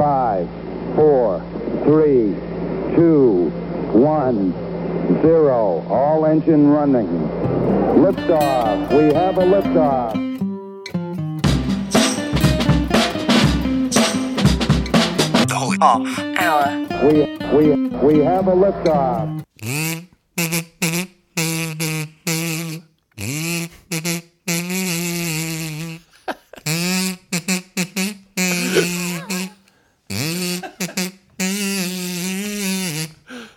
Five, four, three, two, one, zero. All engine running. Liftoff. We have a liftoff. Off Hour. We we we have a liftoff.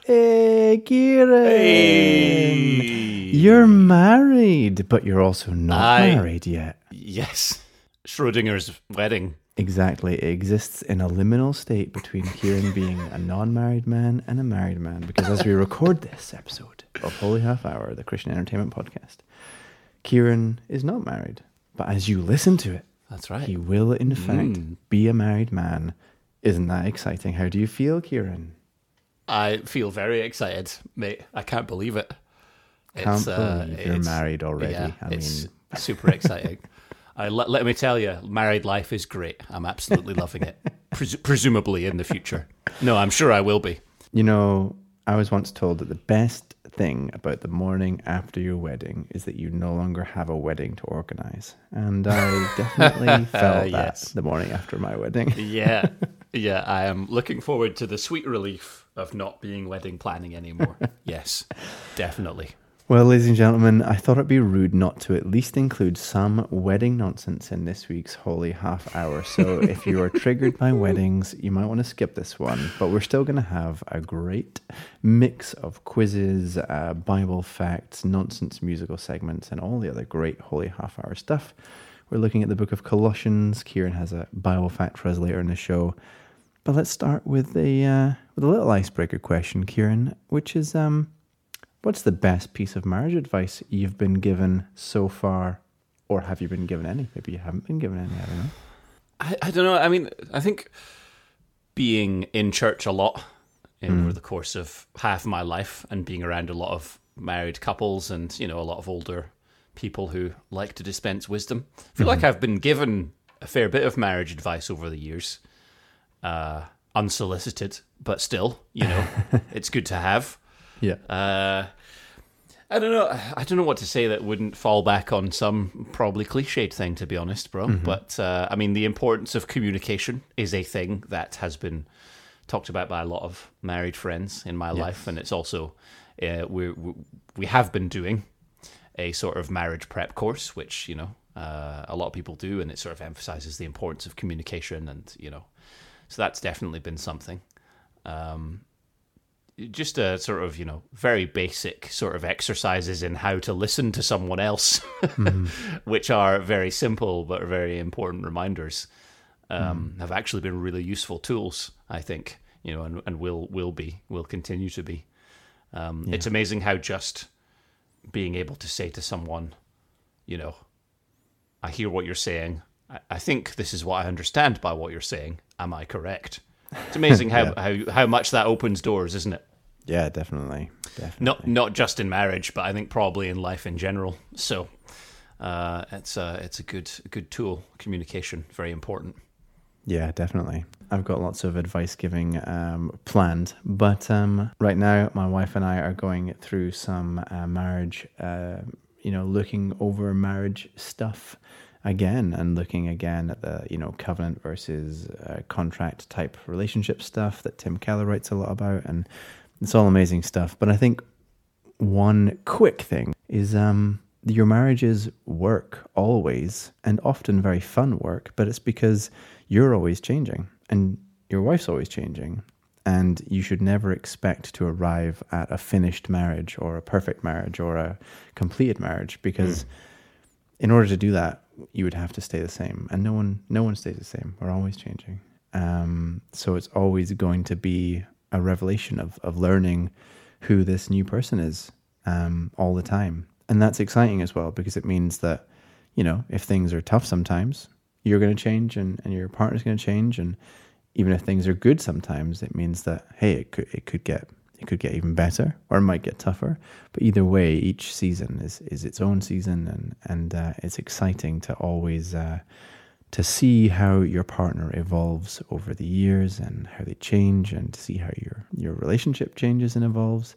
Hey, Kieran. You're married, but you're also not I- married yet. Yes. Schrodinger's wedding. Exactly. It exists in a liminal state between Kieran being a non married man and a married man. Because as we record this episode of Holy Half Hour, the Christian Entertainment Podcast, Kieran is not married. But as you listen to it, That's right. he will, in fact, Mm. be a married man. Isn't that exciting? How do you feel, Kieran? I feel very excited, mate. I can't believe it. Can't uh, believe you're it's- married already. Yeah, I it's mean, super exciting. I, let, let me tell you, married life is great. I'm absolutely loving it. Pres- presumably in the future. No, I'm sure I will be. You know, I was once told that the best thing about the morning after your wedding is that you no longer have a wedding to organize. And I definitely felt that the morning after my wedding. Yeah, yeah. I am looking forward to the sweet relief of not being wedding planning anymore. Yes, definitely. Well, ladies and gentlemen, I thought it'd be rude not to at least include some wedding nonsense in this week's Holy Half Hour. So if you are triggered by weddings, you might want to skip this one. But we're still going to have a great mix of quizzes, uh, Bible facts, nonsense musical segments, and all the other great Holy Half Hour stuff. We're looking at the book of Colossians. Kieran has a Bible fact for us later in the show. But let's start with a uh, with a little icebreaker question, Kieran, which is um, What's the best piece of marriage advice you've been given so far? Or have you been given any? Maybe you haven't been given any. I don't know. I, I don't know. I mean, I think being in church a lot over the course of half my life and being around a lot of married couples and, you know, a lot of older people who like to dispense wisdom. I feel like I've been given a fair bit of marriage advice over the years, uh, unsolicited, but still, you know, it's good to have. Yeah. Uh, I don't know. I don't know what to say that wouldn't fall back on some probably cliched thing, to be honest, bro. But uh, I mean, the importance of communication is a thing that has been talked about by a lot of married friends in my life, and it's also uh, we we we have been doing a sort of marriage prep course, which you know uh, a lot of people do, and it sort of emphasizes the importance of communication, and you know, so that's definitely been something. Um, just a sort of you know very basic sort of exercises in how to listen to someone else, which are very simple but very important reminders. Um, Have actually been really useful tools, I think. You know, and, and will will be will continue to be. Um, It's amazing how just being able to say to someone, you know, I hear what you're saying. I, I think this is what I understand by what you're saying. Am I correct? It's amazing how, how, how much that opens doors, isn't it? Yeah, definitely. Definitely. Not not just in marriage, but I think probably in life in general. So uh, it's a it's a good a good tool. Communication very important. Yeah, definitely. I've got lots of advice giving um, planned, but um, right now my wife and I are going through some uh, marriage, uh, you know, looking over marriage stuff again and looking again at the, you know, covenant versus uh, contract type relationship stuff that Tim Keller writes a lot about. And it's all amazing stuff. But I think one quick thing is um, your marriages work always and often very fun work, but it's because you're always changing and your wife's always changing. And you should never expect to arrive at a finished marriage or a perfect marriage or a completed marriage because in order to do that, you would have to stay the same. And no one no one stays the same. We're always changing. Um, so it's always going to be a revelation of, of learning who this new person is um, all the time. And that's exciting as well because it means that, you know, if things are tough sometimes, you're going to change and, and your partner's going to change. And even if things are good sometimes, it means that, hey, it could, it could get it could get even better or it might get tougher. But either way, each season is, is its own season and, and uh, it's exciting to always uh, to see how your partner evolves over the years and how they change and to see how your your relationship changes and evolves.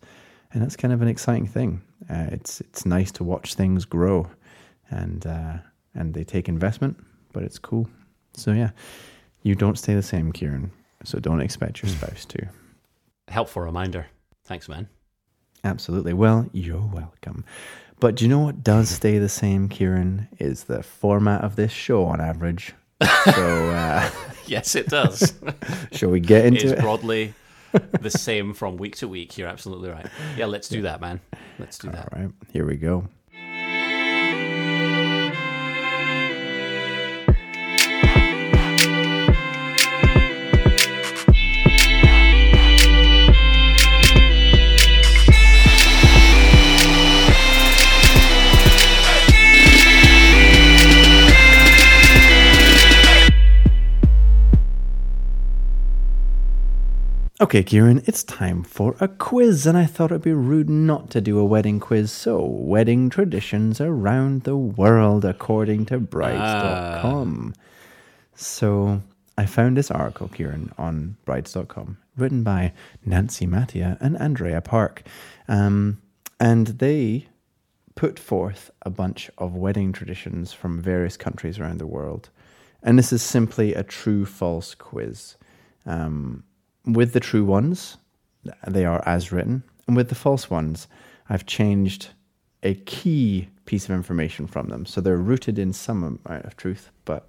And that's kind of an exciting thing. Uh, it's it's nice to watch things grow and uh, and they take investment but it's cool. So yeah you don't stay the same kieran. So don't expect your spouse to. Helpful reminder. Thanks, man. Absolutely. Well, you're welcome. But do you know what does stay the same, Kieran? Is the format of this show on average. So, uh, Yes, it does. shall we get it into is it? broadly the same from week to week. You're absolutely right. Yeah, let's do that, man. Let's do that. All right, here we go. Okay, Kieran, it's time for a quiz, and I thought it'd be rude not to do a wedding quiz. So, wedding traditions around the world according to brides.com. So, I found this article, Kieran, on brides.com, written by Nancy Mattia and Andrea Park. Um, and they put forth a bunch of wedding traditions from various countries around the world. And this is simply a true false quiz. Um, with the true ones, they are as written. And with the false ones, I've changed a key piece of information from them. So they're rooted in some amount of truth, but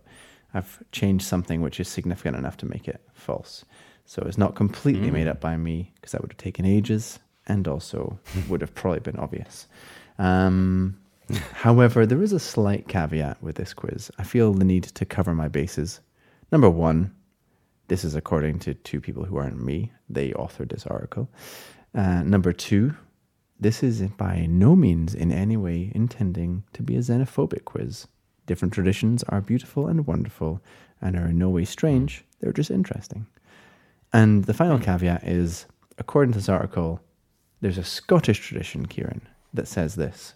I've changed something which is significant enough to make it false. So it's not completely made up by me because that would have taken ages and also would have probably been obvious. Um, however, there is a slight caveat with this quiz. I feel the need to cover my bases. Number one, this is according to two people who aren't me. They authored this article. Uh, number two, this is by no means in any way intending to be a xenophobic quiz. Different traditions are beautiful and wonderful and are in no way strange. They're just interesting. And the final caveat is according to this article, there's a Scottish tradition, Kieran, that says this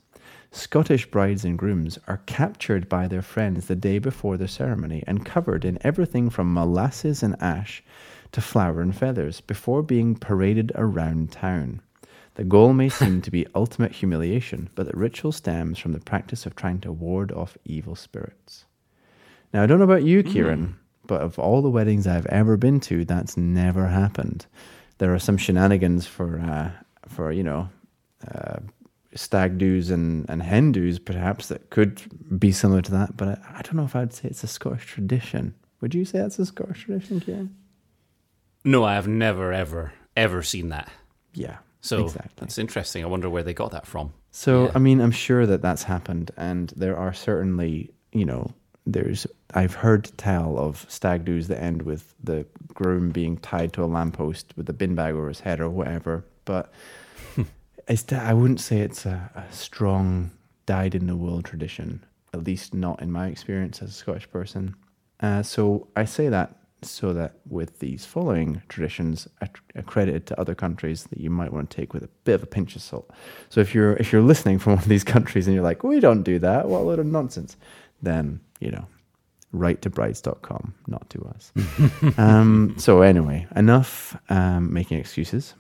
Scottish brides and grooms are captured by their friends the day before the ceremony and covered in everything from molasses and ash to flour and feathers before being paraded around town. The goal may seem to be ultimate humiliation, but the ritual stems from the practice of trying to ward off evil spirits. Now, I don't know about you, Kieran, but of all the weddings I've ever been to, that's never happened. There are some shenanigans for, uh, for you know, uh, stag do's and, and hen perhaps, that could be similar to that, but I, I don't know if I'd say it's a Scottish tradition. Would you say that's a Scottish tradition, Kieran? No, I have never, ever, ever seen that. Yeah. So exactly. that's interesting. I wonder where they got that from. So, Yeah. I mean, I'm sure that that's happened, and there are certainly, you know, there's I've heard tell of stag do's that end with the groom being tied to a lamppost with a bin bag over his head or whatever. But I wouldn't say it's a, a strong dyed in the wool tradition, at least not in my experience as a Scottish person. Uh, so I say that so that with these following traditions accredited to other countries that you might want to take with a bit of a pinch of salt. So if you're if you're listening from one of these countries and you're like, we don't do that, what a load of nonsense, then you know, write to brides.com, not to us. um, so anyway, enough um, making excuses.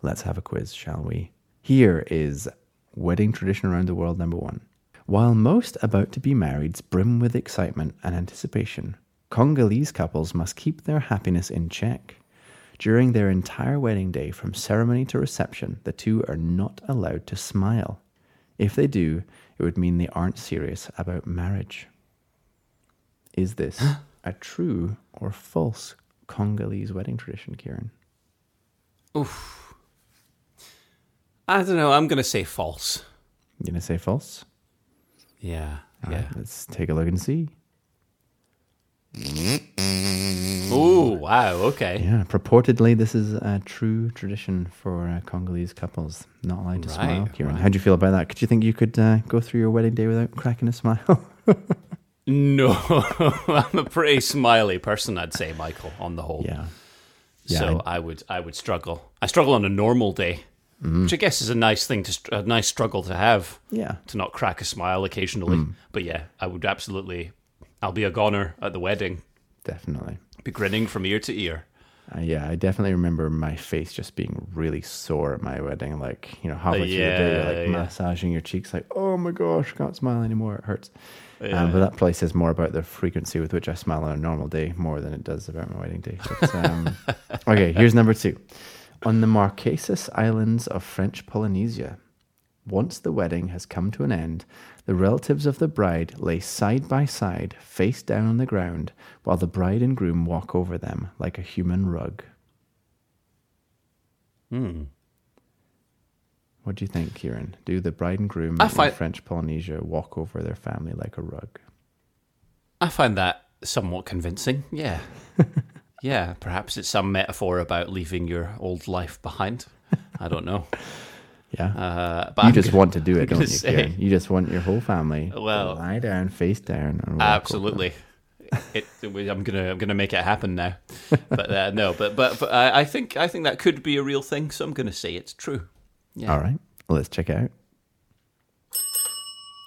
Let's have a quiz, shall we? Here is wedding tradition around the world number one. While most about to be marrieds brim with excitement and anticipation, Congolese couples must keep their happiness in check. During their entire wedding day, from ceremony to reception, the two are not allowed to smile. If they do, it would mean they aren't serious about marriage. Is this a true or false Congolese wedding tradition, Kieran? I don't know. I'm going to say false. You gonna say false? Yeah. All yeah. right, let's take a look and see. Oh, wow. Okay. Yeah, purportedly this is a true tradition for uh, Congolese couples not allowed to smile. Kieran, right. how do you feel about that? Could you think you could uh, go through your wedding day without cracking a smile? No, I'm a pretty smiley person, I'd say, Michael, on the whole. yeah, Yeah, so I, would, I would struggle. I struggle on a normal day, Mm-hmm. which I guess is a nice thing to, a nice struggle to have. yeah. to not crack a smile occasionally. Mm. But yeah, I would absolutely I'll be a goner at the wedding. Definitely. Be grinning from ear to ear. Uh, yeah, I definitely remember my face just being really sore at my wedding. Like, you know, halfway through the day, you're like yeah. massaging your cheeks, like, oh my gosh, can't smile anymore. It hurts. Yeah. Um, but that probably says more about the frequency with which I smile on a normal day more than it does about my wedding day. But, um, okay, here's number two. On the Marquesas Islands of French Polynesia, once the wedding has come to an end, the relatives of the bride lay side by side, face down on the ground, while the bride and groom walk over them like a human rug. Hmm. What do you think, Kieran? Do the bride and groom I in French Polynesia walk over their family like a rug? I find that somewhat convincing. Yeah. yeah, perhaps it's some metaphor about leaving your old life behind. I don't know. Yeah. Uh, but you I'm just go- want to do it, don't you, say- Kieran? You just want your whole family Well- to lie down, face down, Absolutely. It, I'm gonna I'm gonna make it happen now, but uh, no, but but, but I, I think I think that could be a real thing, so I'm gonna say it's true. over. All right, let's check it out.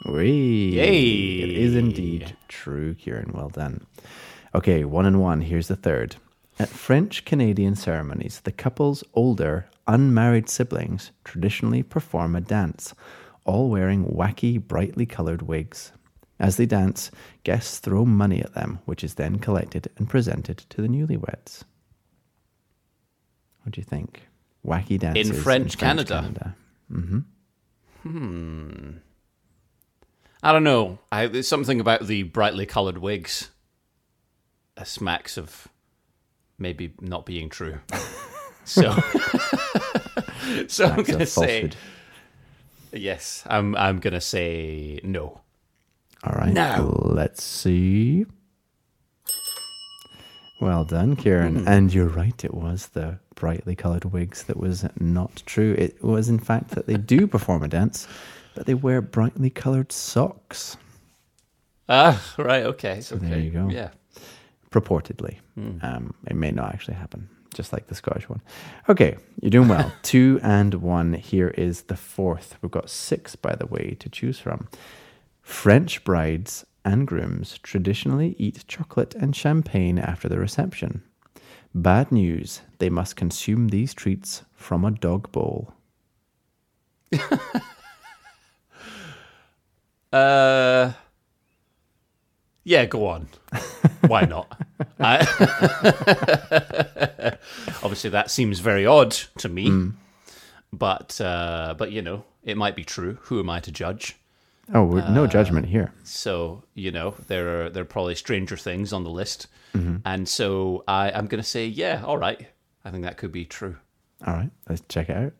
Whee! Yay! It is indeed true, Kieran. Well done. Okay, one and one. Here's the third. At French Canadian ceremonies, the couple's older, unmarried siblings traditionally perform a dance, all wearing wacky, brightly coloured wigs. As they dance, guests throw money at them, which is then collected and presented to the newlyweds. What do you think? Wacky dances in French Canada? mm-hmm Hmm. I don't know. I, there's something about the brightly coloured wigs. Smacks of maybe not being true. So, so I'm gonna say yes. I'm I'm gonna say no. All right. Now Let's see. Well done. Kieran. And you're right, it was the brightly coloured wigs that was not true. It was, in fact, that they do perform a dance, but they wear brightly coloured socks, Ah, right. Okay. okay. there you go. Yeah. Purportedly. Hmm. Um, it may not actually happen, just like the Scottish one. Okay, you're doing well. Two and one. Here is the fourth. We've got six, by the way, to choose from. French brides and grooms traditionally eat chocolate and champagne after the reception. Bad news, they must consume these treats from a dog bowl. Uh, yeah, go on. Why not? I, obviously, that seems very odd to me, but uh, but you know, it might be true. Who am I to judge? Oh, we're, no judgment here. So you know, there are there are probably stranger things on the list, Mm-hmm. and so I, I'm going to say, yeah, all right. I think that could be true. All right, let's check it out.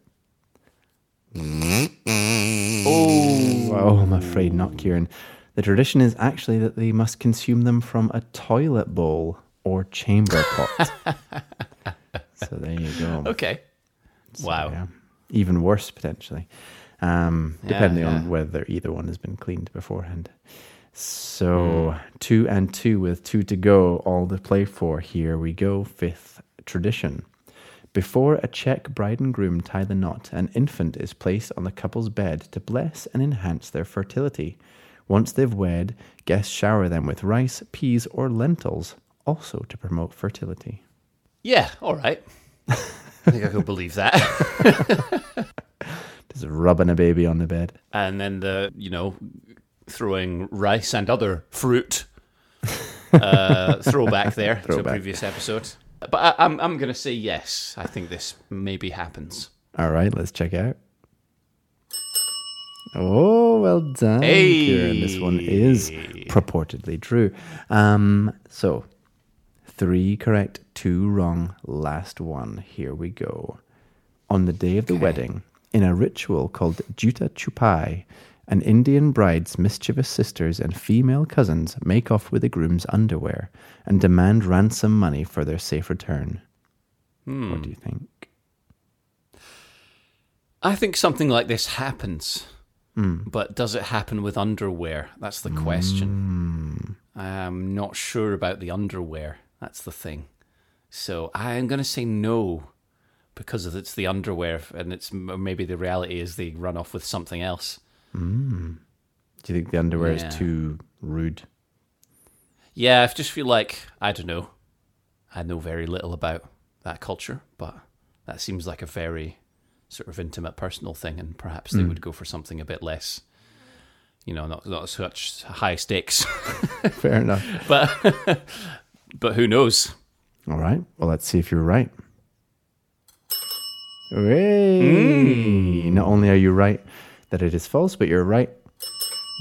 Oh, oh, I'm afraid not, Kieran. The tradition is actually that they must consume them from a toilet bowl or chamber pot. so there you go. Okay. wow. Yeah. Even worse, potentially, um, Yeah, depending yeah. on whether either one has been cleaned beforehand. So two and two with two to go, all to play for. Here we go. Fifth tradition. Before a Czech bride and groom tie the knot, an infant is placed on the couple's bed to bless and enhance their fertility. Once they've wed, guests shower them with rice, peas, or lentils, also to promote fertility. Yeah. All right. I think I could believe that. Just rubbing a baby on the bed. and then the you know throwing rice and other fruit uh, throwback there to a previous episode. But I, I'm I'm gonna say yes. I think this maybe happens. All right, let's check out. Oh, well done, Kieran. This one is purportedly true. Um, so three correct, two wrong. Last one. Here we go. On the day of the wedding, in a ritual called Juta Chupai, an Indian bride's mischievous sisters and female cousins make off with the groom's underwear and demand ransom money for their safe return. What do you think? I think something like this happens, Hmm. but does it happen with underwear? That's the question. Hmm. I'm not sure about the underwear. That's the thing. So I'm going to say no because it's the underwear, and it's maybe the reality is they run off with something else. Hmm. Do you think the underwear Yeah. is too rude? Yeah, I just feel like I don't know. I know very little about that culture, but that seems like a very sort of intimate, personal thing, and perhaps they hmm. would go for something a bit less, you know, not not such high stakes. Fair enough. but but who knows? All right. Well, let's see if you're right. Hooray! Hmm. Not only are you right that it is false, but you're right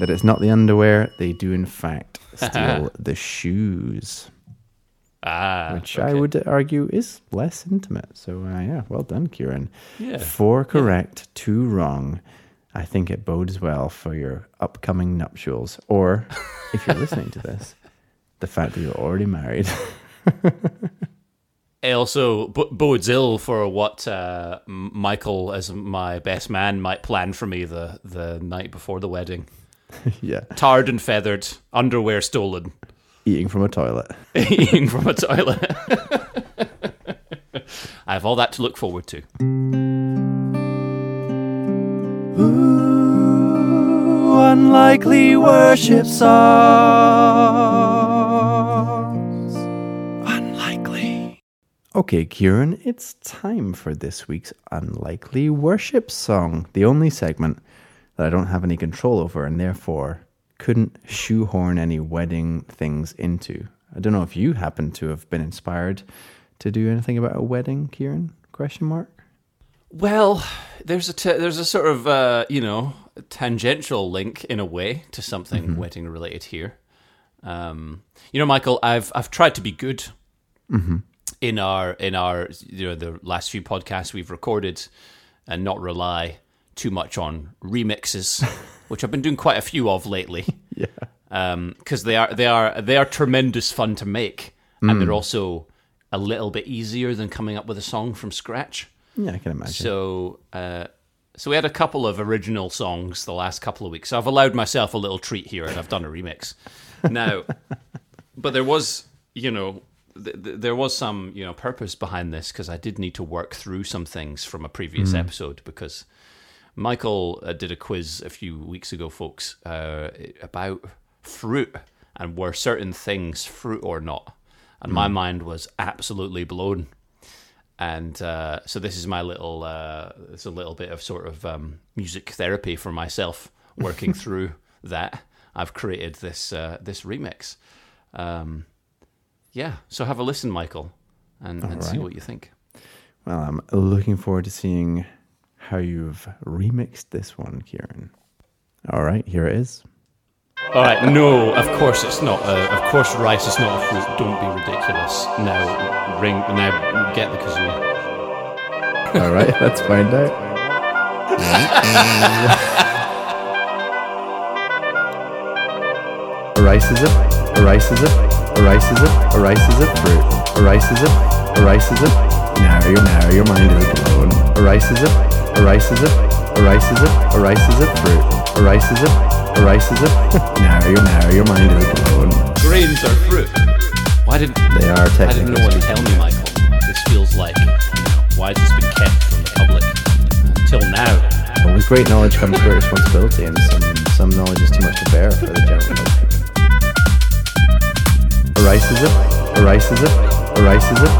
that it's not the underwear. They do, in fact, steal the shoes, Ah, which I would argue is less intimate. So, uh, yeah, well done, Kieran. Yeah. Four correct, two wrong. I think it bodes well for your upcoming nuptials. Or, if you're listening to this, the fact that you're already married. It also b- bodes ill for what uh, Michael, as my best man, might plan for me the, the night before the wedding. yeah. Tarred and feathered, underwear stolen, Eating from a toilet. eating from a toilet. I have all that to look forward to. Ooh, unlikely worship songs. Unlikely. Okay, Kieran, it's time for this week's unlikely worship song, the only segment that I don't have any control over and therefore couldn't shoehorn any wedding things into. I don't know if you happen to have been inspired to do anything about a wedding, Kieran? Question mark. Well, there's a t- there's a sort of uh, you know tangential link in a way to something wedding related here. Um, you know, Michael, I've I've tried to be good in our in our you know the last few podcasts we've recorded, and not rely too much on remixes, which I've been doing quite a few of lately. Yeah. Um, because they are they are they are tremendous fun to make, and they're mm. also a little bit easier than coming up with a song from scratch. Yeah, I can imagine. So, uh, so we had a couple of original songs the last couple of weeks. So I've allowed myself a little treat here, and I've done a remix. Now, but there was, you know, th- th- there was some, you know, purpose behind this because I did need to work through some things from a previous mm. episode because Michael uh, did a quiz a few weeks ago, folks, uh, about fruit and were certain things fruit or not, and my mind was absolutely blown. And uh, so this is my little uh, it's a little bit of sort of um, music therapy for myself working through that. I've created this uh, this remix. Um, yeah so have a listen michael and, and see what you think. Well, I'm looking forward to seeing how you've remixed this one, Kieran. All right, here it is. all right no of course it's not uh, of course rice is not a fruit don't be ridiculous now ring now get the kazoo All right, let's find out. A rice is a, a rice is a, a rice is a, a rice is a fruit. A rice is a, a rice is a. Now your now your mind is blown. A rice is a, a rice is a, a rice is a, a rice is a fruit. A rice is a, a rice is a. Now your now your mind is blown. grains are fruit why didn't They are I didn't technically know what to tell me, Michael. This feels like why has this been kept from the public until now? But with great knowledge comes great responsibility, and some, some knowledge is too much to bear for the general public. A rice is a, a rice is a, a rice is a,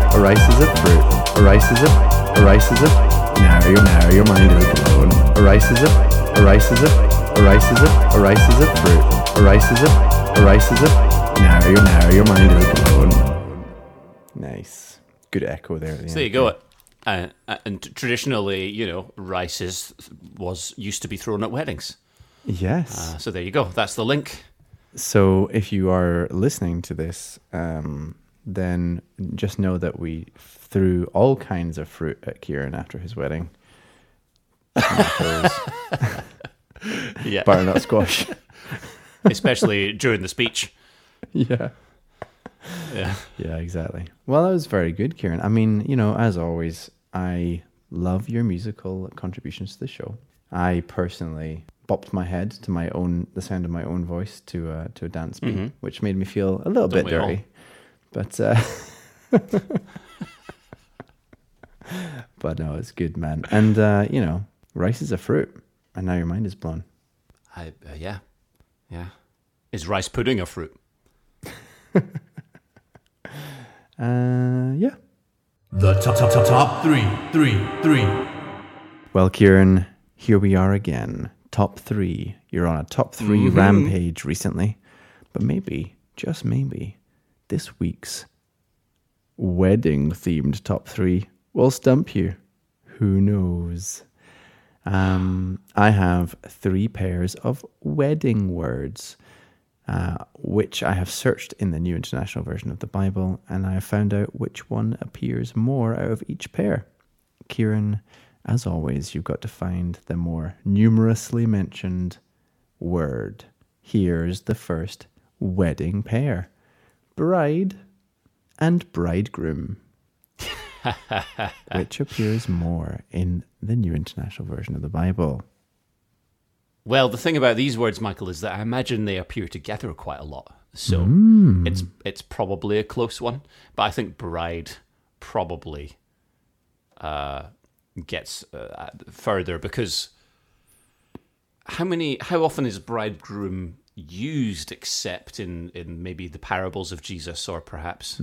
a rice is a fruit. A rice is a, a rice is a. Now your now your mind is blown. A rice is a, a rice is a, a rice is a, a rice is a fruit. A rice is a, a rice is a. Now your now your mind is blown. Nice, good echo there. At the So there you go. Uh, uh, and traditionally, you know, rice is was used to be thrown at weddings. Yes. Uh, so there you go. That's the link. So if you are listening to this, um, then just know that we threw all kinds of fruit at Kieran after his wedding. Yeah, butternut squash. especially during the speech. yeah. Yeah. Yeah, exactly. Well, that was very good, Kieran. I mean, you know, as always, I love your musical contributions to the show. I personally bopped my head to my own, the sound of my own voice to uh, to a dance beat, which made me feel a little Don't bit we all? dirty. But uh, but no, it's good, man. And uh, you know, rice is a fruit, and now your mind is blown. I, uh, yeah, yeah. Is rice pudding a fruit? uh, yeah. The top, top, top, top three, three, three. Well, Kieran, here we are again. Top three. You're on a top 3 Mm-hmm. rampage recently, but maybe, just maybe, this week's wedding themed top three will stump you. Who knows? Um, I have three pairs of wedding words, uh, which I have searched in the New International Version of the Bible, and I have found out which one appears more out of each pair. Kieran, as always, you've got to find the more numerously mentioned word. Here's the first wedding pair bride and bridegroom. which appears more in the New International Version of the Bible. Well, the thing about these words, Michael, is that I imagine they appear together quite a lot. So it's it's probably a close one, but I think bride probably uh, gets uh, further because how many how often is bridegroom used except in in maybe the parables of Jesus or perhaps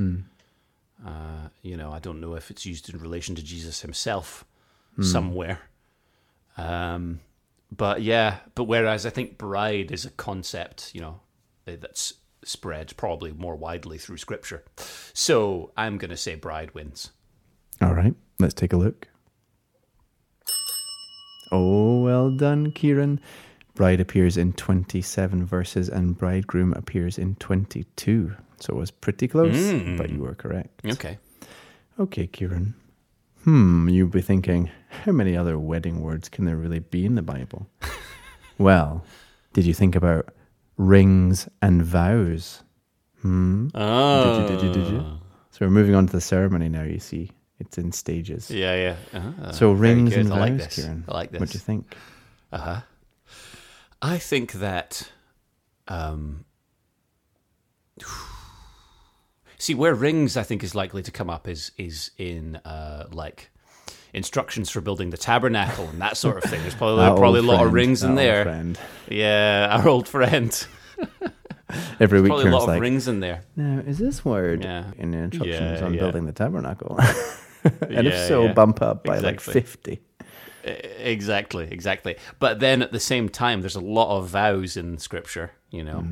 uh, you know I don't know if it's used in relation to Jesus himself somewhere. Um, but yeah, but whereas I think bride is a concept, you know, that's spread probably more widely through scripture. So I'm going to say bride wins. All right, let's take a look. Oh, well done, Kieran. Bride appears in 27 verses and bridegroom appears in 22. So it was pretty close, but you were correct. Okay. Okay, Kieran. Hmm, you'd be thinking, how many other wedding words can there really be in the Bible? well, did you think about rings and vows? Hmm? Oh. Did you, did you, did you? So we're moving on to the ceremony now, you see. It's in stages. Yeah, yeah. Uh-huh. So rings and I like vows, this. Kieran. I like this. What do you think? I think that um see where rings I think is likely to come up is is in uh like instructions for building the tabernacle and that sort of thing. There's probably probably a lot of rings in there. friend. Yeah, our old friend. Every week, There's Probably a lot of like, rings in there. now, is this word Yeah. in the instructions Yeah, on yeah. building the tabernacle? and if so, bump up by like Exactly. 50. Exactly, exactly. But then at the same time, there's a lot of vows in Scripture. You know,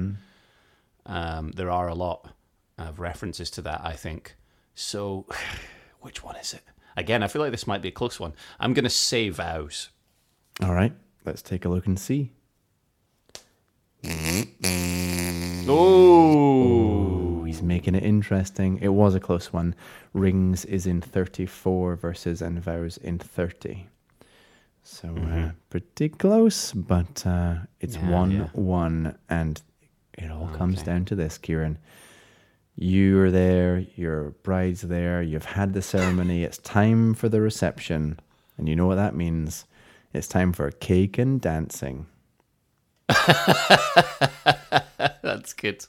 um, there are a lot of references to that. I think. So, which one is it? Again, I feel like this might be a close one. I'm going to say vows. All right, let's take a look and see. Oh, he's making it interesting. It was a close one. Rings is in 34 verses and vows in 30. So uh, pretty close, but uh, it's Mm-hmm. Yeah, 1 yeah. 1. And it all comes down to this, Kieran. You're there, your bride's there, you've had the ceremony, it's time for the reception. And you know what that means? It's time for cake and dancing. that's good.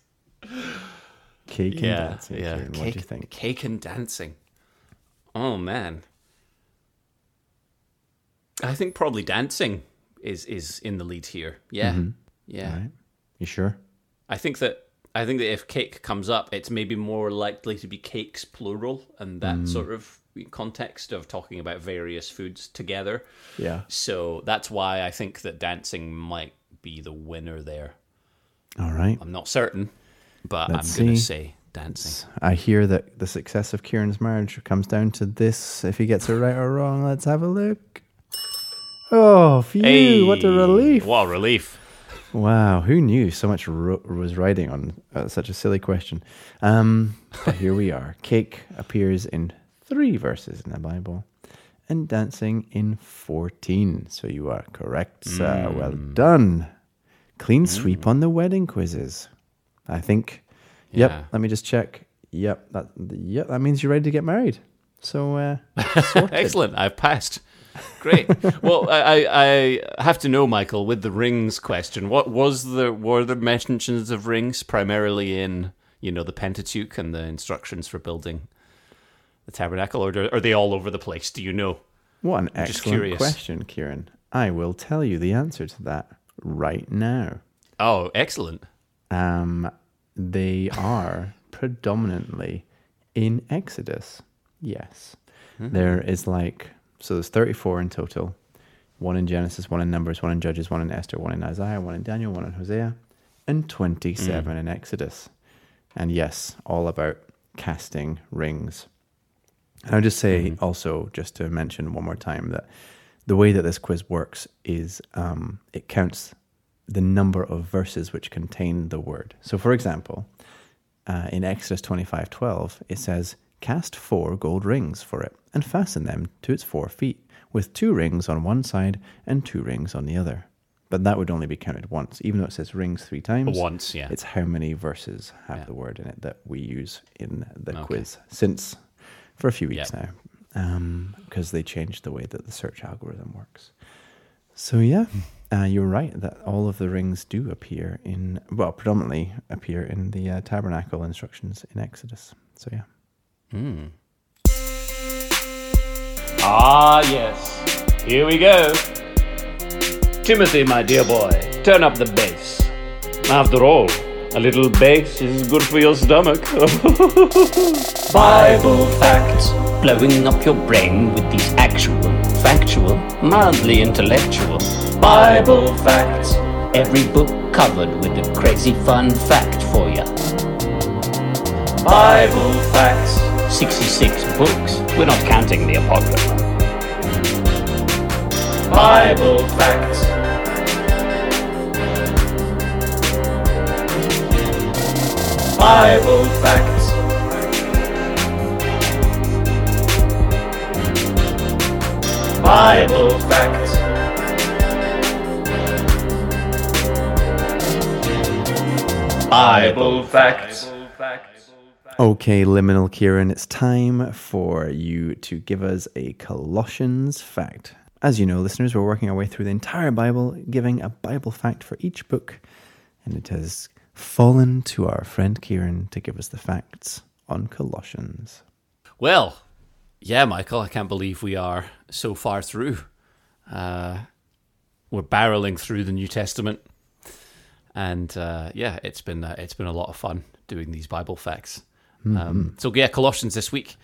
Cake and Yeah, dancing. yeah. Kieran, Cake, what do you think? Cake and dancing. Oh man, I think probably dancing is is in the lead here. Yeah, yeah. Mm-hmm. Right. You sure? I think that I think that if cake comes up, it's maybe more likely to be cakes plural and that Mm. sort of context of talking about various foods together. Yeah. So that's why I think that dancing might be the winner there. All right. I'm not certain, but Let's I'm going to say dancing. I hear that the success of Kieran's marriage comes down to this. If he gets it right or wrong, let's have a look. Oh, phew! what a relief! Wow, relief. Wow, who knew so much ro- was riding on uh, such a silly question? Um, but here we are. Cake appears in three verses in the Bible, and dancing in fourteen. So you are correct, sir. Well done. Clean sweep on the wedding quizzes. I think. Yep. Yeah. Let me just check. Yep. That. Yep. That means you're ready to get married. So uh. Excellent. I've passed. Great. well, I, I have to know, Michael, with the rings question, what was the were the mentions of rings primarily in you know the Pentateuch and the instructions for building the tabernacle, or are they all over the place? Do you know? What an excellent question, Kieran. I will tell you the answer to that right now. Oh, excellent. Um, they are predominantly in Exodus. Yes. There is like, so there's 34 in total one in Genesis, one in Numbers, one in Judges, one in Esther, one in Isaiah, one in Daniel, one in Hosea, and 27 in Exodus. And yes, all about casting rings. And I'll just say also, just to mention one more time, that the way that this quiz works is um, it counts the number of verses which contain the word. So, for example, uh, in Exodus twenty-five twelve, it says, Cast four gold rings for it and fasten them to its four feet, with two rings on one side and two rings on the other. But that would only be counted once, even though it says rings three times. Once, yeah. It's how many verses have Yeah. the word in it that we use in the Okay. quiz since for a few weeks Yeah. now, because they changed the way that the search algorithm works. So yeah, uh, you're right that all of the rings do appear in well, predominantly appear in the uh, tabernacle instructions in Exodus. So yeah. Ah, yes. Here we go. Timothy, my dear boy, turn up the bass. After all, a little bass is good for your stomach. Bible facts, blowing up your brain with these actual, factual, mildly intellectual Bible facts. Every book covered with a crazy fun fact for you. Bible facts. 66 books, we're not counting the Apocrypha. Bible facts. Bible facts. Bible facts. Bible facts. Okay, Liminal Kieran, it's time for you to give us a Colossians fact. As you know, listeners, we're working our way through the entire Bible, giving a Bible fact for each book, and it has fallen to our friend Kieran to give us the facts on Colossians. well, yeah, Michael, I can't believe we are so far through. Uh, we're barreling through the New Testament, and uh, yeah, it's been uh, it's been a lot of fun doing these Bible facts. Um, so yeah, Colossians this week.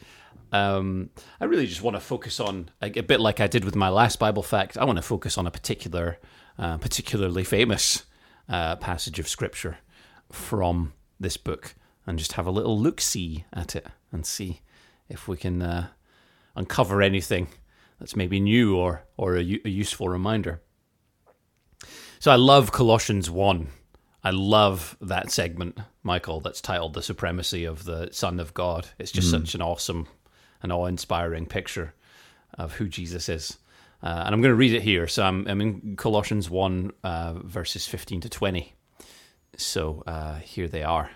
Um, I really just want to focus on a, a bit like I did with my last Bible fact. I want to focus on a particular, uh, particularly famous uh, passage of Scripture from this book, and just have a little look see at it and see if we can uh, uncover anything that's maybe new or or a, a useful reminder. So I love Colossians 1. I love that segment, Michael, that's titled The Supremacy of the Son of God. It's just such an awesome and awe inspiring picture of who Jesus is. Uh, and I'm going to read it here. So I'm, I'm in Colossians 1, uh, verses 15 to 20. So uh, here they are.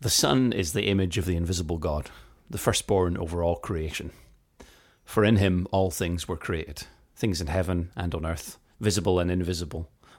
The Son is the image of the invisible God, the firstborn over all creation. For in him all things were created, things in heaven and on earth, visible and invisible,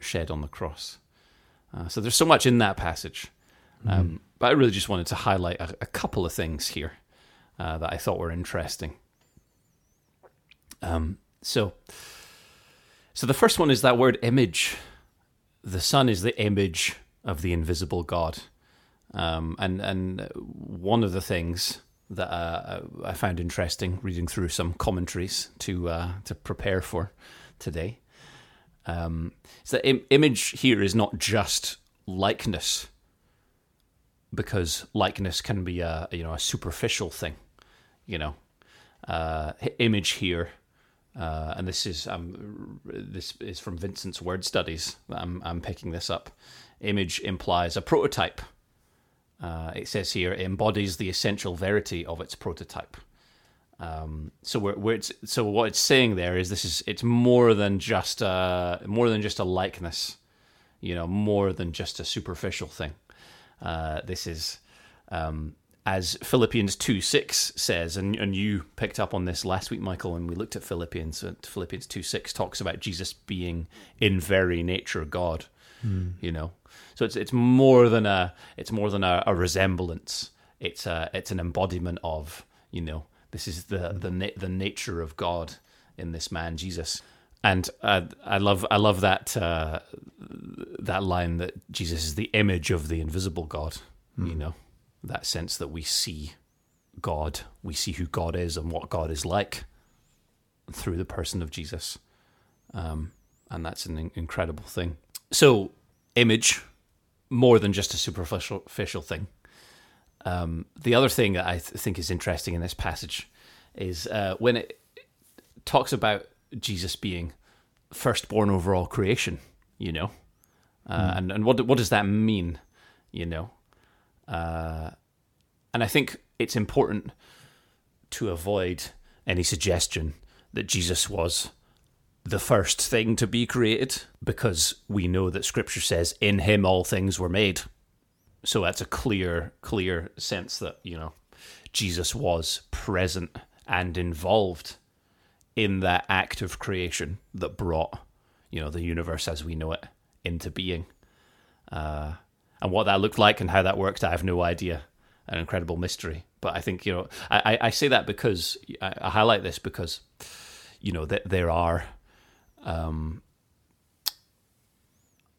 shed on the cross. Uh, so there's so much in that passage. Um, but I really just wanted to highlight a, a couple of things here uh, that I thought were interesting. Um, so, so the first one is that word image. The Son is the image of the invisible God, um, and and one of the things that uh, I found interesting reading through some commentaries to uh, to prepare for today um, is that Im- image here is not just likeness, because likeness can be a you know a superficial thing, you know. Uh, image here, uh, and this is um, this is from Vincent's word studies. I'm I'm picking this up. Image implies a prototype. Uh, it says here it embodies the essential verity of its prototype. Um, so we're, we're it's, so what it's saying there is this is it's more than just a, more than just a likeness, you know, more than just a superficial thing. Uh, this is um, as Philippians 2 6 says, and, and you picked up on this last week, Michael, when we looked at Philippians. uh, Philippians 2 6 talks about Jesus being in very nature God, you know. So it's it's more than a it's more than a, a resemblance. It's a it's an embodiment of you know this is the the the nature of God in this man Jesus, and uh, I love I love that uh, that line that Jesus is the image of the invisible God. You know that sense that we see God, we see who God is and what God is like through the person of Jesus, um, and that's an incredible thing. So image more than just a superficial superficial thing. Um, the other thing that I th- think is interesting in this passage is uh, when it talks about Jesus being firstborn over all creation. You know, uh, and and what what does that mean? You know, uh, and I think it's important to avoid any suggestion that Jesus was the first thing to be created because we know that scripture says in him all things were made so that's a clear clear sense that you know jesus was present and involved in that act of creation that brought you know the universe as we know it into being. Uh, and what that looked like and how that worked i have no idea. An incredible mystery. But i think you know i, I- say that because I, I highlight this because you know that there are um,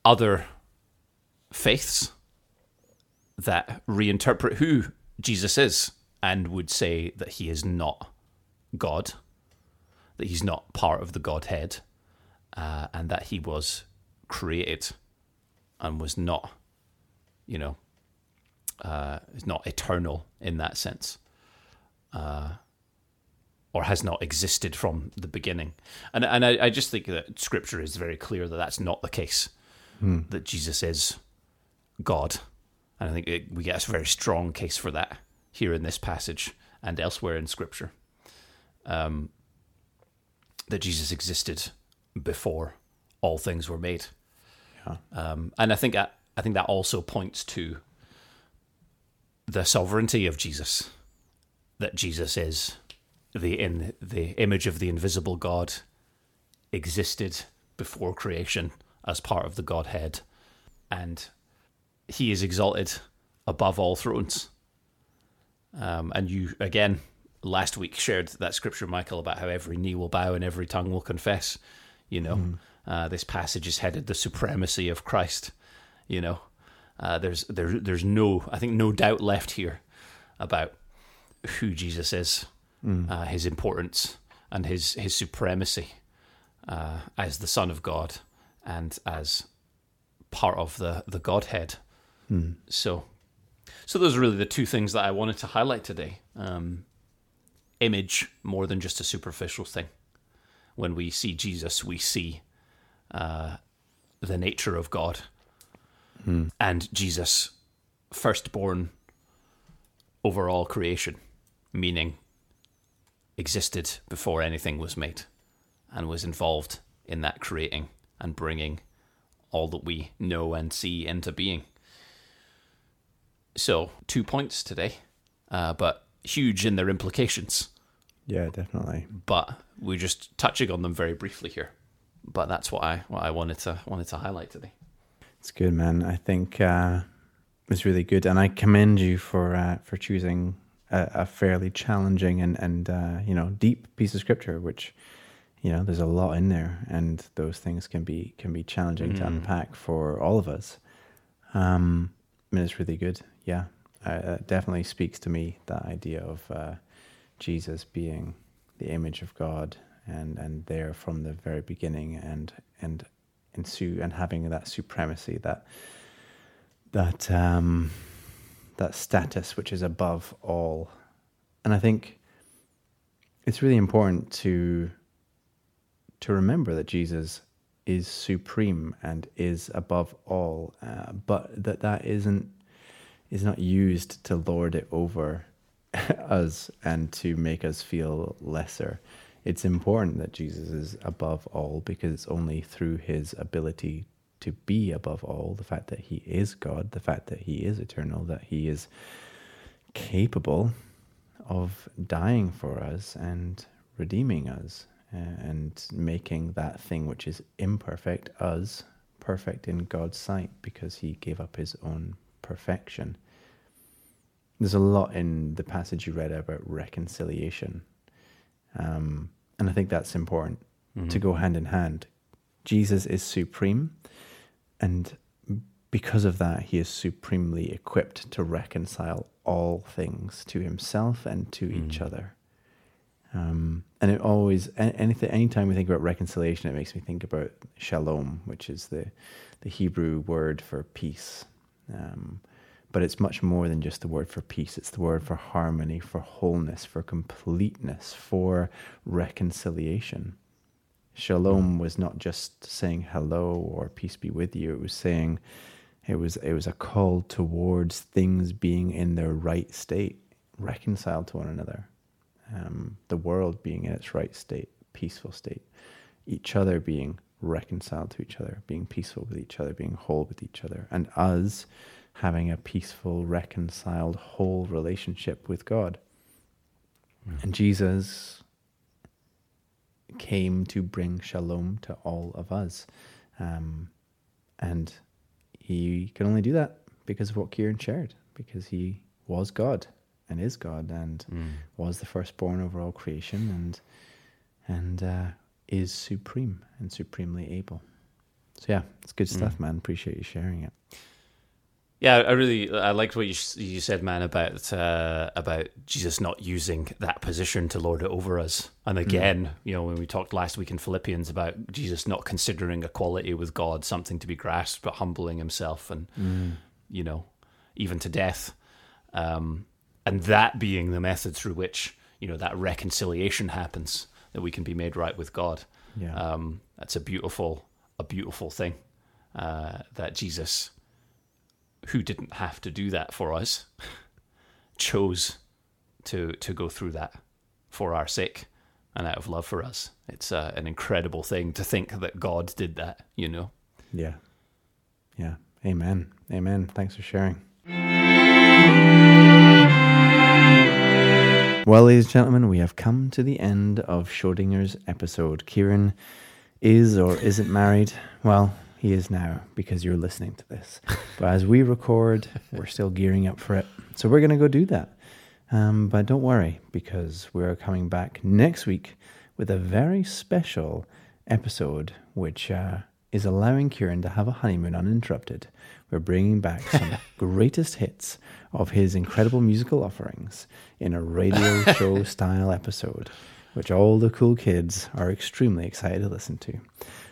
other faiths that reinterpret who Jesus is and would say that he is not God, that he's not part of the Godhead, uh, and that he was created and was not, you know, uh, is not eternal in that sense. Uh, or has not existed from the beginning. And and I, I just think that Scripture is very clear that that's not the case. That Jesus is God, and I think it, we get a very strong case for that here in this passage and elsewhere in Scripture. Um, that Jesus existed before all things were made, um, and I think that, I think that also points to the sovereignty of Jesus. That Jesus is the in the image of the invisible God existed before creation as part of the Godhead, and he is exalted above all thrones. Um, and you again last week shared that scripture, Michael, about how every knee will bow and every tongue will confess. You know, uh, this passage is headed the supremacy of Christ. You know, uh, there's there, there's no I think no doubt left here about who Jesus is, uh, his importance, and his his supremacy uh, as the Son of God and as part of the the Godhead. So, so those are really the two things that I wanted to highlight today. Um, image more than just a superficial thing. When we see Jesus, we see uh, the nature of God, and Jesus, firstborn over all creation, meaning existed before anything was made and was involved in that creating and bringing all that we know and see into being. So, two points today, uh, but huge in their implications. Yeah, definitely. But we're just touching on them very briefly here. But that's what I what I wanted to wanted to highlight today. It's good, man. I think uh, it's really good, and I commend you for uh, for choosing a, a fairly challenging and and uh, you know deep piece of scripture, which you know there's a lot in there, and those things can be can be challenging to unpack for all of us. Um, I mean, it's really good. Yeah, it definitely speaks to me that idea of uh, Jesus being the image of God and and there from the very beginning and and ensue and having that supremacy that that um, that status which is above all. And I think it's really important to to remember that Jesus is supreme and is above all, uh, but that that isn't is not used to lord it over us and to make us feel lesser. It's important that Jesus is above all because it's only through his ability to be above all, the fact that he is God, the fact that he is eternal, that he is capable of dying for us and redeeming us and making that thing which is imperfect, us, perfect in God's sight because he gave up his own perfection. There's a lot in the passage you read about reconciliation. Um, and I think that's important to go hand in hand. Jesus is supreme, and because of that, he is supremely equipped to reconcile all things to himself and to each other. Um, and it always, anything, anytime we think about reconciliation, it makes me think about shalom, which is the, the Hebrew word for peace. Um, but it's much more than just the word for peace. It's the word for harmony, for wholeness, for completeness, for reconciliation. Shalom was not just saying hello or peace be with you. It was saying, it was it was a call towards things being in their right state, reconciled to one another. Um, the world being in its right state, peaceful state, each other being reconciled to each other, being peaceful with each other, being whole with each other, and us having a peaceful, reconciled, whole relationship with God. And Jesus came to bring shalom to all of us. Um, and he can only do that because of what Kieran shared, because he was God and is God and was the firstborn over all creation and and uh, is supreme and supremely able. So yeah, it's good stuff, man. Appreciate you sharing it. Yeah, I really I liked what you you said, man, about uh, about Jesus not using that position to lord it over us. And again, you know, when we talked last week in Philippians about Jesus not considering equality with God something to be grasped, but humbling himself and you know, even to death, um, and that being the method through which you know that reconciliation happens, that we can be made right with God. Yeah. Um, that's a beautiful a beautiful thing uh, that Jesus who didn't have to do that for us, chose to to go through that for our sake and out of love for us. It's uh, an incredible thing to think that God did that. You know. Yeah. Yeah. Amen. Amen. Thanks for sharing. Well, ladies and gentlemen, we have come to the end of Schrodinger's episode. Kieran is or isn't married. Well, he is now because you're listening to this. But as we record, we're still gearing up for it. So we're going to go do that. Um, but don't worry because we're coming back next week with a very special episode, which uh, is allowing Kieran to have a honeymoon uninterrupted. We're bringing back some greatest hits of his incredible musical offerings in a radio show style episode, which all the cool kids are extremely excited to listen to.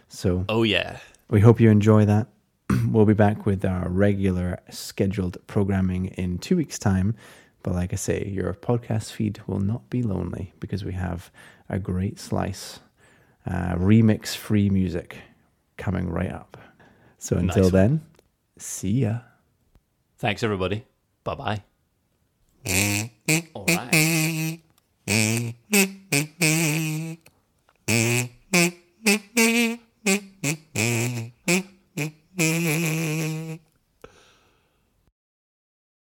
So Oh yeah. we hope you enjoy that. we'll be back with our regular scheduled programming in two weeks' time. But like I say, your podcast feed will not be lonely because we have a great slice, uh, remix free music coming right up. So until Nice. then, See ya. Thanks, everybody. Bye bye. All right.